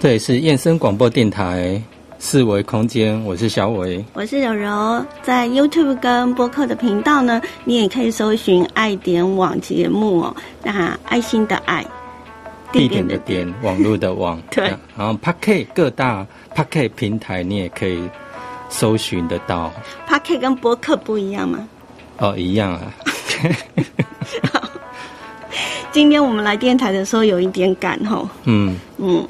这里是燕声广播电台四维空间，我是小伟，我是柔柔。在 YouTube 跟播客的频道呢，你也可以搜寻“爱点网”节目哦。那爱心的爱，地点的点，网络的网，对。然后 Pocket 各大 Pocket 平台，你也可以搜寻得到。Pocket 跟播客不一样吗？哦，一样啊。今天我们来电台的时候有一点赶吼。嗯嗯。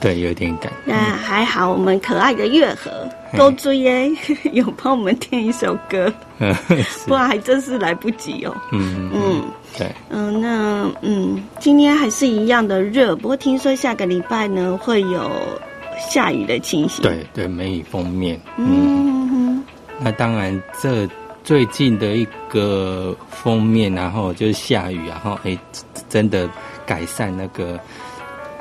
对，有点赶。那还好，我们可爱的月河都追耶，有帮我们填一首歌，不然还真是来不及哦。嗯嗯，对。嗯，那嗯，今天还是一样的热，不过听说下个礼拜呢会有下雨的情形。对对，梅雨封面。嗯。那当然，这最近的一个封面，然后就是下雨，然后哎，真的改善那个。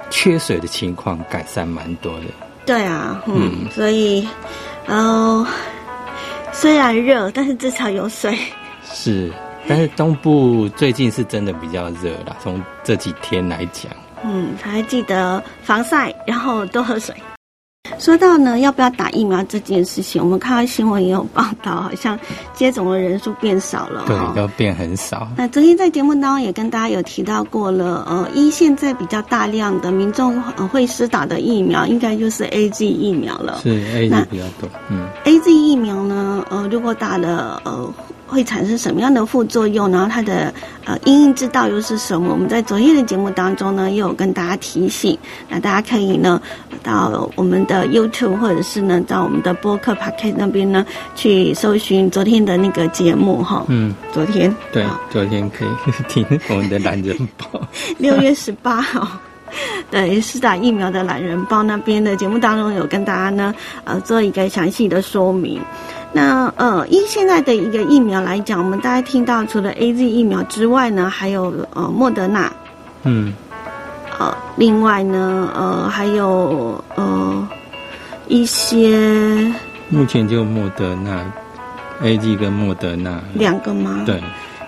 缺水的情况改善蛮多的。对啊，嗯，所以，呃，虽然热，但是至少有水。是，但是东部最近是真的比较热啦。从这几天来讲，嗯，还记得防晒，然后多喝水。说到呢，要不要打疫苗这件事情，我们看到新闻也有报道，好像接种的人数变少了，对，要变很少。那昨天在节目当中也跟大家有提到过了，呃，一现在比较大量的民众会施打的疫苗，应该就是 A Z 疫苗了，是 A Z 比较多，嗯，A Z 疫苗呢，呃，如果打了，呃。会产生什么样的副作用？然后它的呃因应之道又是什么？我们在昨天的节目当中呢，也有跟大家提醒。那大家可以呢到我们的 YouTube 或者是呢到我们的播客 p a c k e t 那边呢去搜寻昨天的那个节目哈。嗯，昨天对，昨天可以听我们的懒人包。六月十八号，对，是打疫苗的懒人包那边的节目当中有跟大家呢呃做一个详细的说明。那呃，以现在的一个疫苗来讲，我们大家听到除了 A Z 疫苗之外呢，还有呃莫德纳，嗯，呃，另外呢，呃，还有呃一些，目前就莫德纳，A Z 跟莫德纳两个吗？对，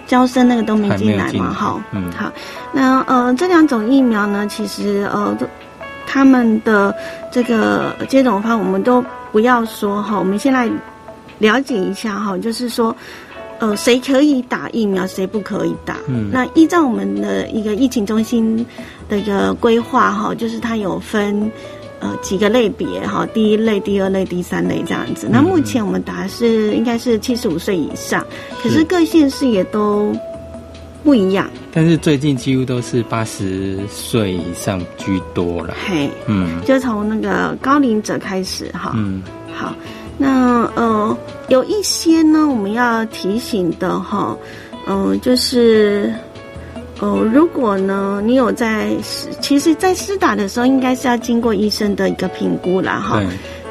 交生那个都没进来嘛，好，嗯，好，那呃这两种疫苗呢，其实呃都他们的这个接种方我们都不要说哈，我们现在。了解一下哈，就是说，呃，谁可以打疫苗，谁不可以打？嗯，那依照我们的一个疫情中心的一个规划哈，就是它有分呃几个类别哈，第一类、第二类、第三类这样子。那目前我们打的是应该是七十五岁以上，可是各县市也都不一样。但是最近几乎都是八十岁以上居多了。嘿，嗯，就从那个高龄者开始哈。嗯，好。那呃，有一些呢，我们要提醒的哈，嗯，就是，呃，如果呢，你有在施，其实，在施打的时候，应该是要经过医生的一个评估啦，哈，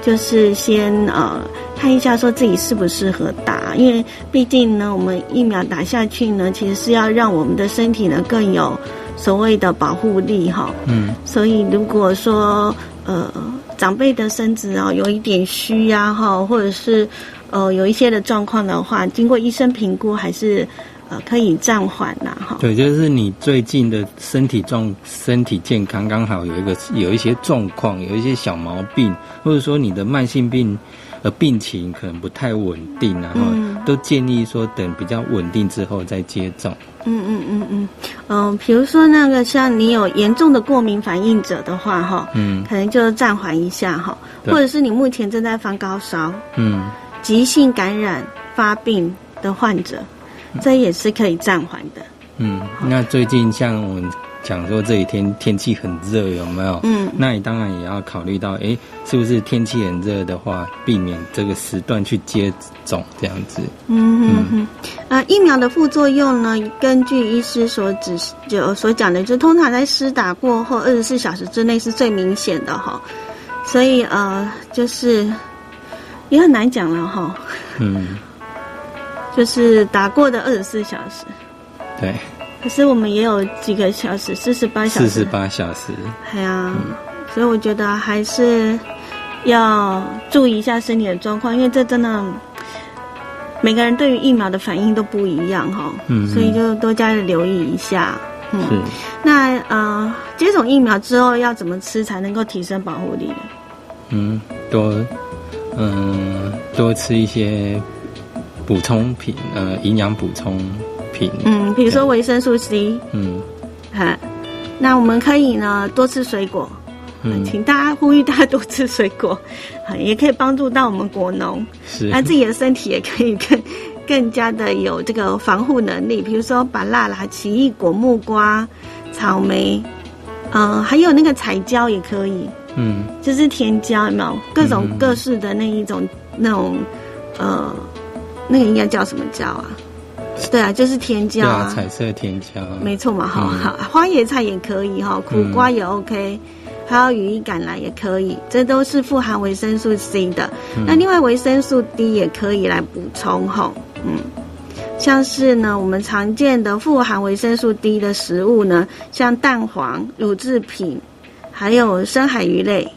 就是先呃看一下说自己适不适合打，因为毕竟呢，我们疫苗打下去呢，其实是要让我们的身体呢更有所谓的保护力哈，嗯，所以如果说呃。长辈的身子啊，有一点虚呀，哈，或者是呃有一些的状况的话，经过医生评估，还是呃可以暂缓呐，哈。对，就是你最近的身体状、身体健康刚好有一个有一些状况，有一些小毛病，或者说你的慢性病。呃，病情可能不太稳定，然后都建议说等比较稳定之后再接种。嗯嗯嗯嗯，嗯，比如说那个像你有严重的过敏反应者的话，哈，嗯，可能就暂缓一下哈，或者是你目前正在发高烧，嗯，急性感染发病的患者，这也是可以暂缓的。嗯，那最近像我们。讲说这几天天气很热，有没有？嗯，那你当然也要考虑到，哎，是不是天气很热的话，避免这个时段去接种这样子。嗯嗯嗯。啊，疫苗的副作用呢？根据医师所指就所讲的，就通常在施打过后二十四小时之内是最明显的哈。所以呃，就是也很难讲了哈。嗯。就是打过的二十四小时。对。可是我们也有几个小时，四十八小时。四十八小时。对啊，所以我觉得还是要注意一下身体的状况，因为这真的每个人对于疫苗的反应都不一样哈。嗯。所以就多加的留意一下。是。那呃，接种疫苗之后要怎么吃才能够提升保护力？嗯，多嗯多吃一些补充品，呃，营养补充品。嗯，比如说维生素 C。嗯，哈，那我们可以呢多吃水果。嗯，请大家呼吁大家多吃水果，也可以帮助到我们果农，是，那自己的身体也可以更 更加的有这个防护能力。比如说，把辣辣、奇异果、木瓜、草莓，嗯，还有那个彩椒也可以，嗯，就是甜椒，有没有各种各式的那一种那种，呃，那个应该叫什么椒啊？对啊，就是甜椒啊，彩色甜椒，没错嘛，好好，花椰菜也可以哈，苦瓜也 OK。还有羽衣甘蓝也可以，这都是富含维生素 C 的。那另外维生素 D 也可以来补充哈，嗯，像是呢我们常见的富含维生素 D 的食物呢，像蛋黄、乳制品，还有深海鱼类。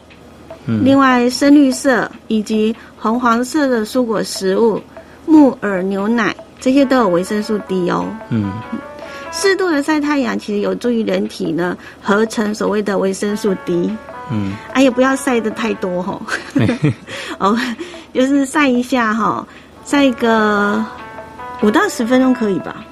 嗯，另外深绿色以及红黄色的蔬果食物、木耳、牛奶这些都有维生素 D 哦。嗯。适度的晒太阳其实有助于人体呢合成所谓的维生素 D。嗯，哎也不要晒的太多哈。哦，就是晒一下哈，晒个五到十分钟可以吧？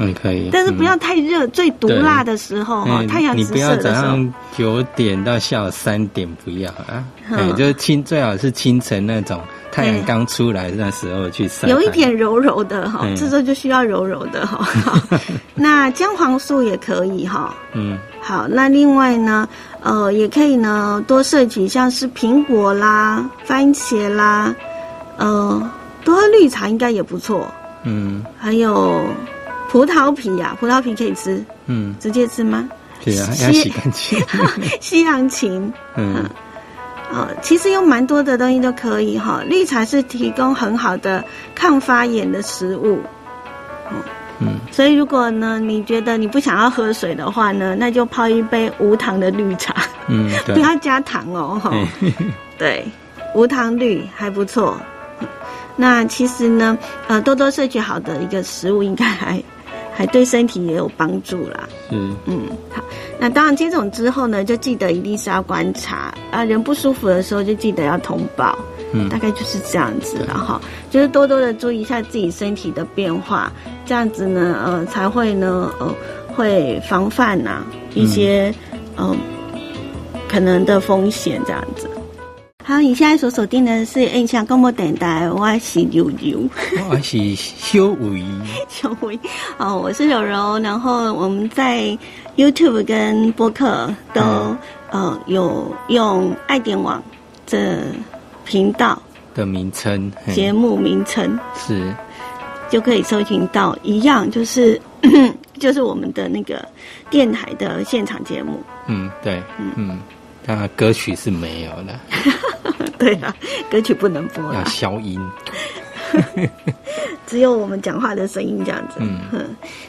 嗯，可以。但是不要太热，最毒辣的时候哈，太阳你不要早上九点到下午三点不要啊，哎，就是清最好是清晨那种。太阳刚出来那时候去晒，有一点柔柔的哈，这时候就需要柔柔的哈。那姜黄素也可以哈。嗯，好，那另外呢，呃，也可以呢多摄取像是苹果啦、番茄啦，呃，多喝绿茶应该也不错。嗯，还有葡萄皮呀，葡萄皮可以吃。嗯，直接吃吗？对啊，要洗干净。西 洋芹。嗯。呃，其实有蛮多的东西都可以哈。绿茶是提供很好的抗发炎的食物，嗯嗯。所以如果呢，你觉得你不想要喝水的话呢，那就泡一杯无糖的绿茶，嗯，不要加糖哦，哈。对，无糖绿还不错。那其实呢，呃，多多摄取好的一个食物，应该还。还对身体也有帮助啦。嗯嗯，好，那当然接种之后呢，就记得一定是要观察啊，人不舒服的时候就记得要通报。嗯，大概就是这样子了哈，就是多多的注意一下自己身体的变化，这样子呢，呃，才会呢，呃，会防范呐一些嗯可能的风险这样子。好，你现在所锁定的是印象广播电台，我是柔柔，我是小伟，小伟，哦，我是柔柔，然后我们在 YouTube 跟播客都呃有用爱点网这频道的名称，节目名称是。就可以搜寻到，一样就是 就是我们的那个电台的现场节目，嗯，对，嗯。嗯。那歌曲是没有了，对啊，歌曲不能播，要消音，只有我们讲话的声音这样子。嗯，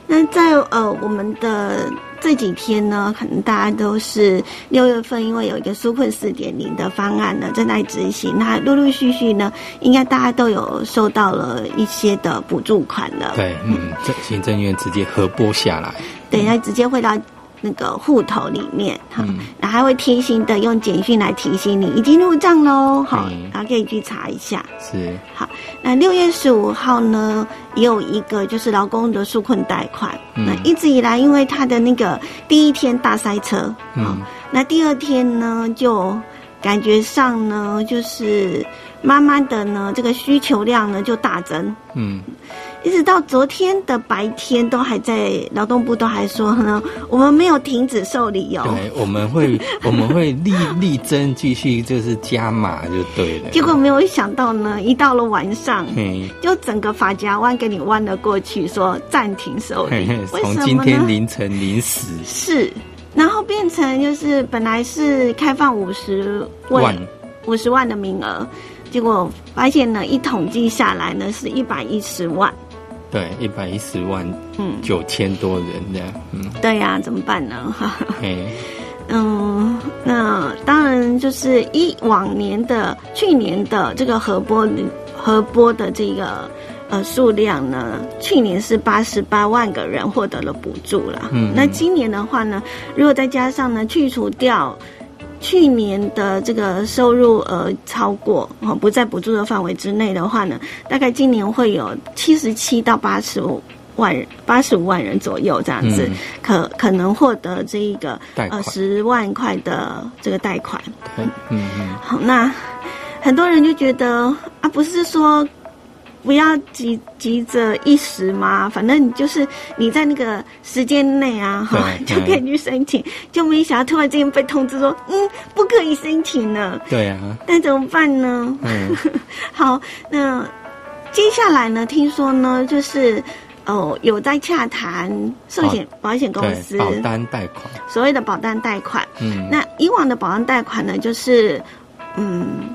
那在呃我们的这几天呢，可能大家都是六月份，因为有一个纾困四点零的方案呢正在执行，那陆陆续续呢，应该大家都有收到了一些的补助款了。对，嗯，这行政院直接核拨下来，对，那直接会到。那个户头里面，哈，然后还会贴心的用简讯来提醒你已经入账喽，好，然后可以去查一下。是，好，那六月十五号呢，也有一个就是劳工的纾困贷款。那一直以来，因为他的那个第一天大塞车，嗯，那第二天呢，就感觉上呢，就是慢慢的呢，这个需求量呢就大增，嗯。一直到昨天的白天，都还在劳动部都还说呢，我们没有停止受理哦。对，我们会 我们会力力争继续就是加码就对了。结果没有想到呢，一到了晚上，就整个法夹弯给你弯了过去，说暂停受理。从今天凌晨零时是，然后变成就是本来是开放五十万五十万的名额，结果发现呢，一统计下来呢是一百一十万。对，一百一十万，嗯，九千多人这样，嗯，对呀，怎么办呢？哈，嗯，那当然就是一往年的去年的这个核播核播的这个呃数量呢，去年是八十八万个人获得了补助了。嗯，那今年的话呢，如果再加上呢去除掉去年的这个收入额超过哦不在补助的范围之内的话呢，大概今年会有七十七到八十五。万人八十五万人左右这样子，可可能获得这一个呃十万块的这个贷款。嗯嗯，好，那很多人就觉得啊，不是说不要急急着一时嘛？反正你就是你在那个时间内啊，哈，就可以去申请。就没想到突然之间被通知说，嗯，不可以申请了。对啊，那怎么办呢？嗯，好，那接下来呢？听说呢，就是。哦，有在洽谈寿险保险公司保单贷款，所谓的保单贷款。嗯，那以往的保单贷款呢，就是嗯，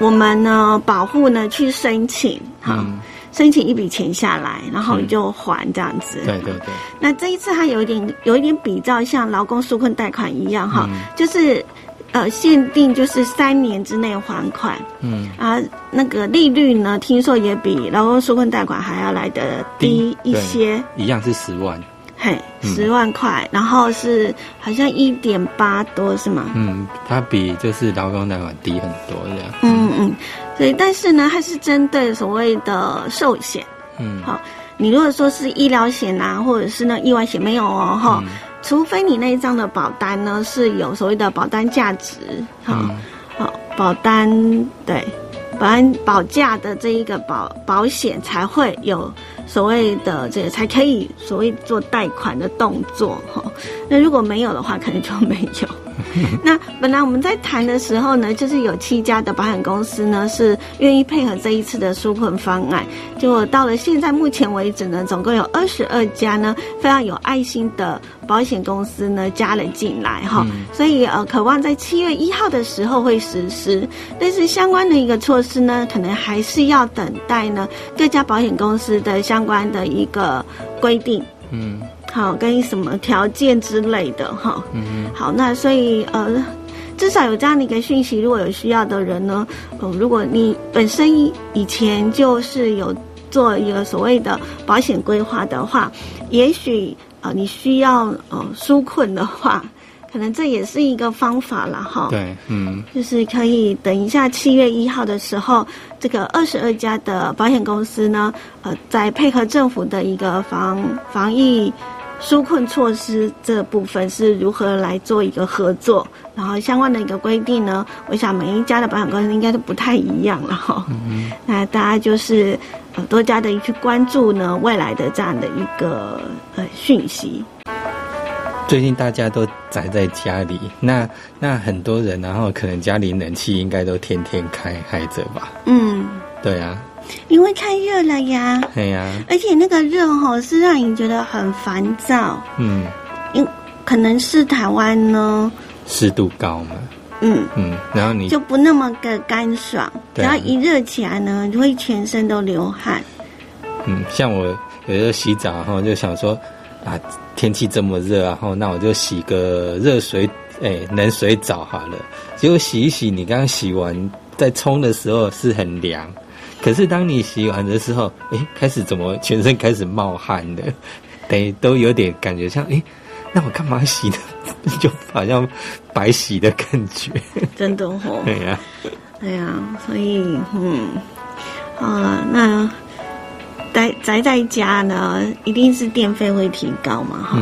我们呢保护呢去申请哈，申请一笔钱下来，然后就还这样子。对对对。那这一次它有一点有一点比较像劳工纾困贷款一样哈，就是。呃，限定就是三年之内还款，嗯，啊，那个利率呢，听说也比劳工纾困贷款还要来的低一些，一样是十万，嘿，十万块，然后是好像一点八多是吗？嗯，它比就是劳工贷款低很多这样，嗯嗯，所以但是呢，它是针对所谓的寿险，嗯，好，你如果说是医疗险啊，或者是那意外险没有哦，哈。除非你那一张的保单呢是有所谓的保单价值，好，好保单对，保单保价的这一个保保险才会有所谓的这个才可以所谓做贷款的动作哈。那如果没有的话，可能就没有。那本来我们在谈的时候呢，就是有七家的保险公司呢是愿意配合这一次的纾困方案。结果到了现在目前为止呢，总共有二十二家呢非常有爱心的保险公司呢加了进来哈。所以呃，渴望在七月一号的时候会实施，但是相关的一个措施呢，可能还是要等待呢各家保险公司的相关的一个规定。嗯。好，跟什么条件之类的哈。嗯好，那所以呃，至少有这样的一个讯息，如果有需要的人呢，呃，如果你本身以前就是有做一个所谓的保险规划的话，也许啊，你需要呃纾困的话，可能这也是一个方法了哈。对，嗯，就是可以等一下七月一号的时候，这个二十二家的保险公司呢，呃，在配合政府的一个防防疫。纾困措施这部分是如何来做一个合作，然后相关的一个规定呢？我想每一家的保险公司应该都不太一样了哈。那大家就是呃多加的去关注呢未来的这样的一个呃讯息。最近大家都宅在家里，那那很多人然后可能家里冷气应该都天天开开着吧？嗯，对啊。因为太热了呀，对呀，而且那个热哈是让你觉得很烦躁，嗯，因可能是台湾呢。湿度高嘛，嗯。嗯，然后你就不那么的干爽，只要一热起来呢，就会全身都流汗。嗯，像我有时候洗澡哈，就想说啊，天气这么热，然后那我就洗个热水，哎，冷水澡好了。结果洗一洗，你刚刚洗完在冲的时候是很凉。可是当你洗完的时候，哎，开始怎么全身开始冒汗的，等于都有点感觉像哎，那我干嘛洗呢？就好像白洗的感觉。真的哦。对呀，对呀，所以嗯，啊，那宅宅在家呢，一定是电费会提高嘛？哈，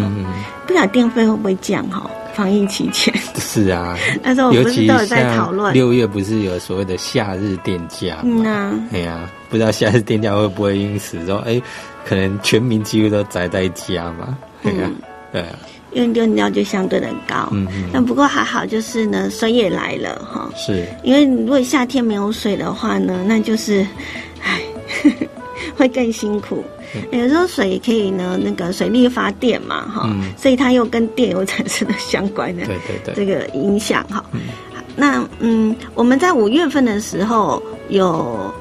不晓得电费会不会降哈？防疫期间是啊，那时候我们都有在讨论。六月不是有所谓的夏日电价嗯啊？哎呀，不知道夏日电价会不会因此说，哎，可能全民几乎都宅在家嘛？对呀，对啊，用电量就相对的高。嗯嗯。但不过还好，就是呢，水也来了哈。是。因为如果夏天没有水的话呢，那就是，唉，会更辛苦。有时候水可以呢，那个水力发电嘛，哈，所以它又跟电有产生了相关的这个影响哈。那嗯，我们在五月份的时候有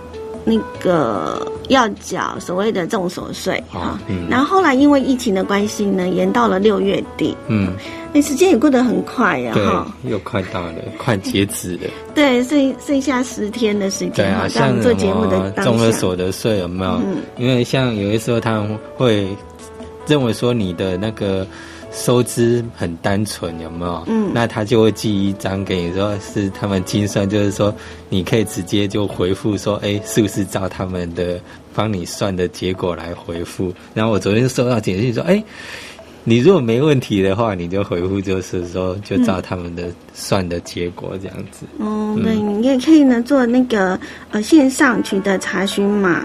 那个要缴所谓的重所税哈。然后后来因为疫情的关系呢，延到了六月底。嗯，那时间也过得很快呀，哈，又快到了，快截止了。对，剩剩下十天的时间。对啊，像做节目的综合所得税有没有？嗯，因为像有些时候他们会认为说你的那个。收支很单纯，有没有？嗯，那他就会寄一张给你，说是他们精算，就是说你可以直接就回复说，哎，是不是照他们的帮你算的结果来回复？然后我昨天收到简讯说，哎，你如果没问题的话，你就回复就是说，就照他们的算的结果这样子。哦，对，你也可以呢做那个呃线上取得查询码，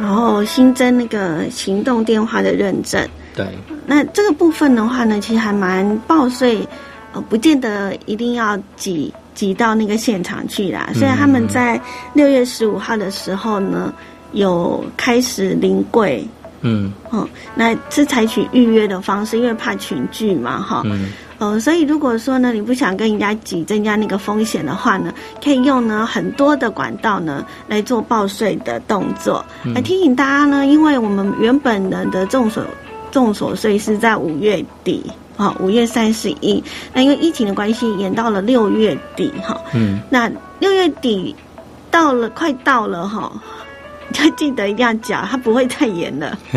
然后新增那个行动电话的认证。对。那这个部分的话呢，其实还蛮报税，呃，不见得一定要挤挤到那个现场去啦。虽然他们在六月十五号的时候呢，有开始临柜，嗯，哦，那是采取预约的方式，因为怕群聚嘛，哈，嗯，呃，所以如果说呢，你不想跟人家挤，增加那个风险的话呢，可以用呢很多的管道呢来做报税的动作。来提醒大家呢，因为我们原本人的众所重所税是在五月底，哈，五月三十一。那因为疫情的关系，延到了六月底，哈。嗯。那六月底到了，快到了，哈，要 记得一定要缴，它不会再延了。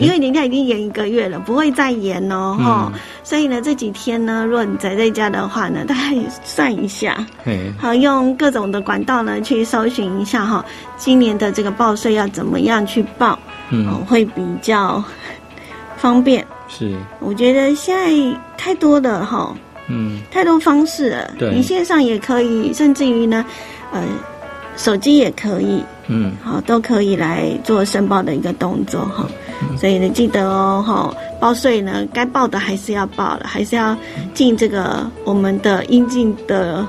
因为人家已经延一个月了，不会再延哦，哈。所以呢，这几天呢，如果你宅在家的话呢，大家算一下，好，用各种的管道呢去搜寻一下，哈，今年的这个报税要怎么样去报，嗯，会比较。方便是，我觉得现在太多的哈，嗯，太多方式了。对，你线上也可以，甚至于呢，呃，手机也可以，嗯，好，都可以来做申报的一个动作哈。所以你，记得哦，哈，报税呢，该报的还是要报的，还是要尽这个我们的应尽的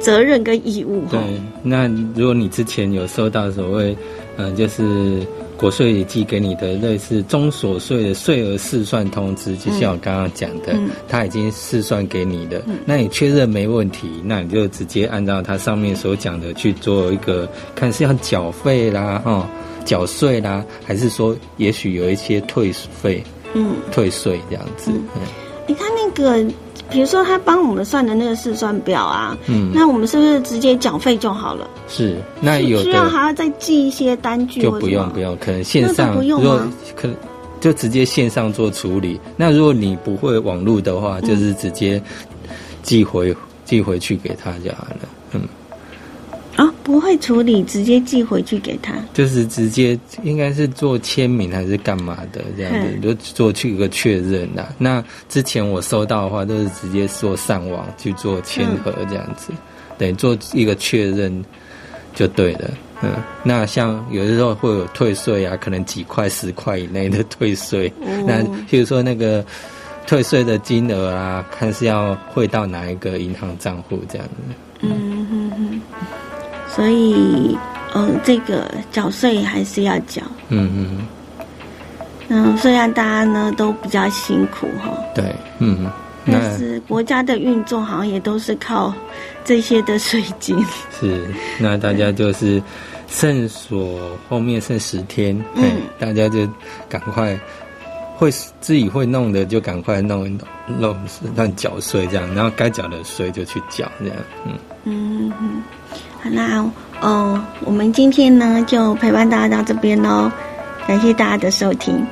责任跟义务。对，那如果你之前有收到所谓，嗯，就是。国税寄给你的类似中所税的税额试算通知，就像我刚刚讲的，他已经试算给你的，那你确认没问题，那你就直接按照它上面所讲的去做一个，看是要缴费啦，哈，缴税啦，还是说也许有一些退费，嗯，退税这样子。你看那个。比如说他帮我们算的那个试算表啊，嗯，那我们是不是直接缴费就好了？是，那有需要还要再寄一些单据？就不用不用，可能线上如果可能就直接线上做处理。那如果你不会网络的话，就是直接寄回寄回去给他就好了。嗯。啊，不会处理，直接寄回去给他。就是直接应该是做签名还是干嘛的这样子，就做去一个确认的。那之前我收到的话，都是直接做上网去做签合这样子，等于做一个确认就对了。嗯，那像有的时候会有退税啊，可能几块十块以内的退税。那譬如说那个退税的金额啊，看是要汇到哪一个银行账户这样子。嗯哼哼。所以，嗯，这个缴税还是要缴。嗯嗯。嗯，虽然大家呢都比较辛苦哈。对，嗯。但是国家的运作好像也都是靠这些的税金。是，那大家就是剩所后面剩十天，嗯，大家就赶快会自己会弄的就赶快弄弄弄让缴税这样，然后该缴的税就去缴这样，嗯。嗯嗯。那哦，我们今天呢就陪伴大家到这边喽，感谢大家的收听。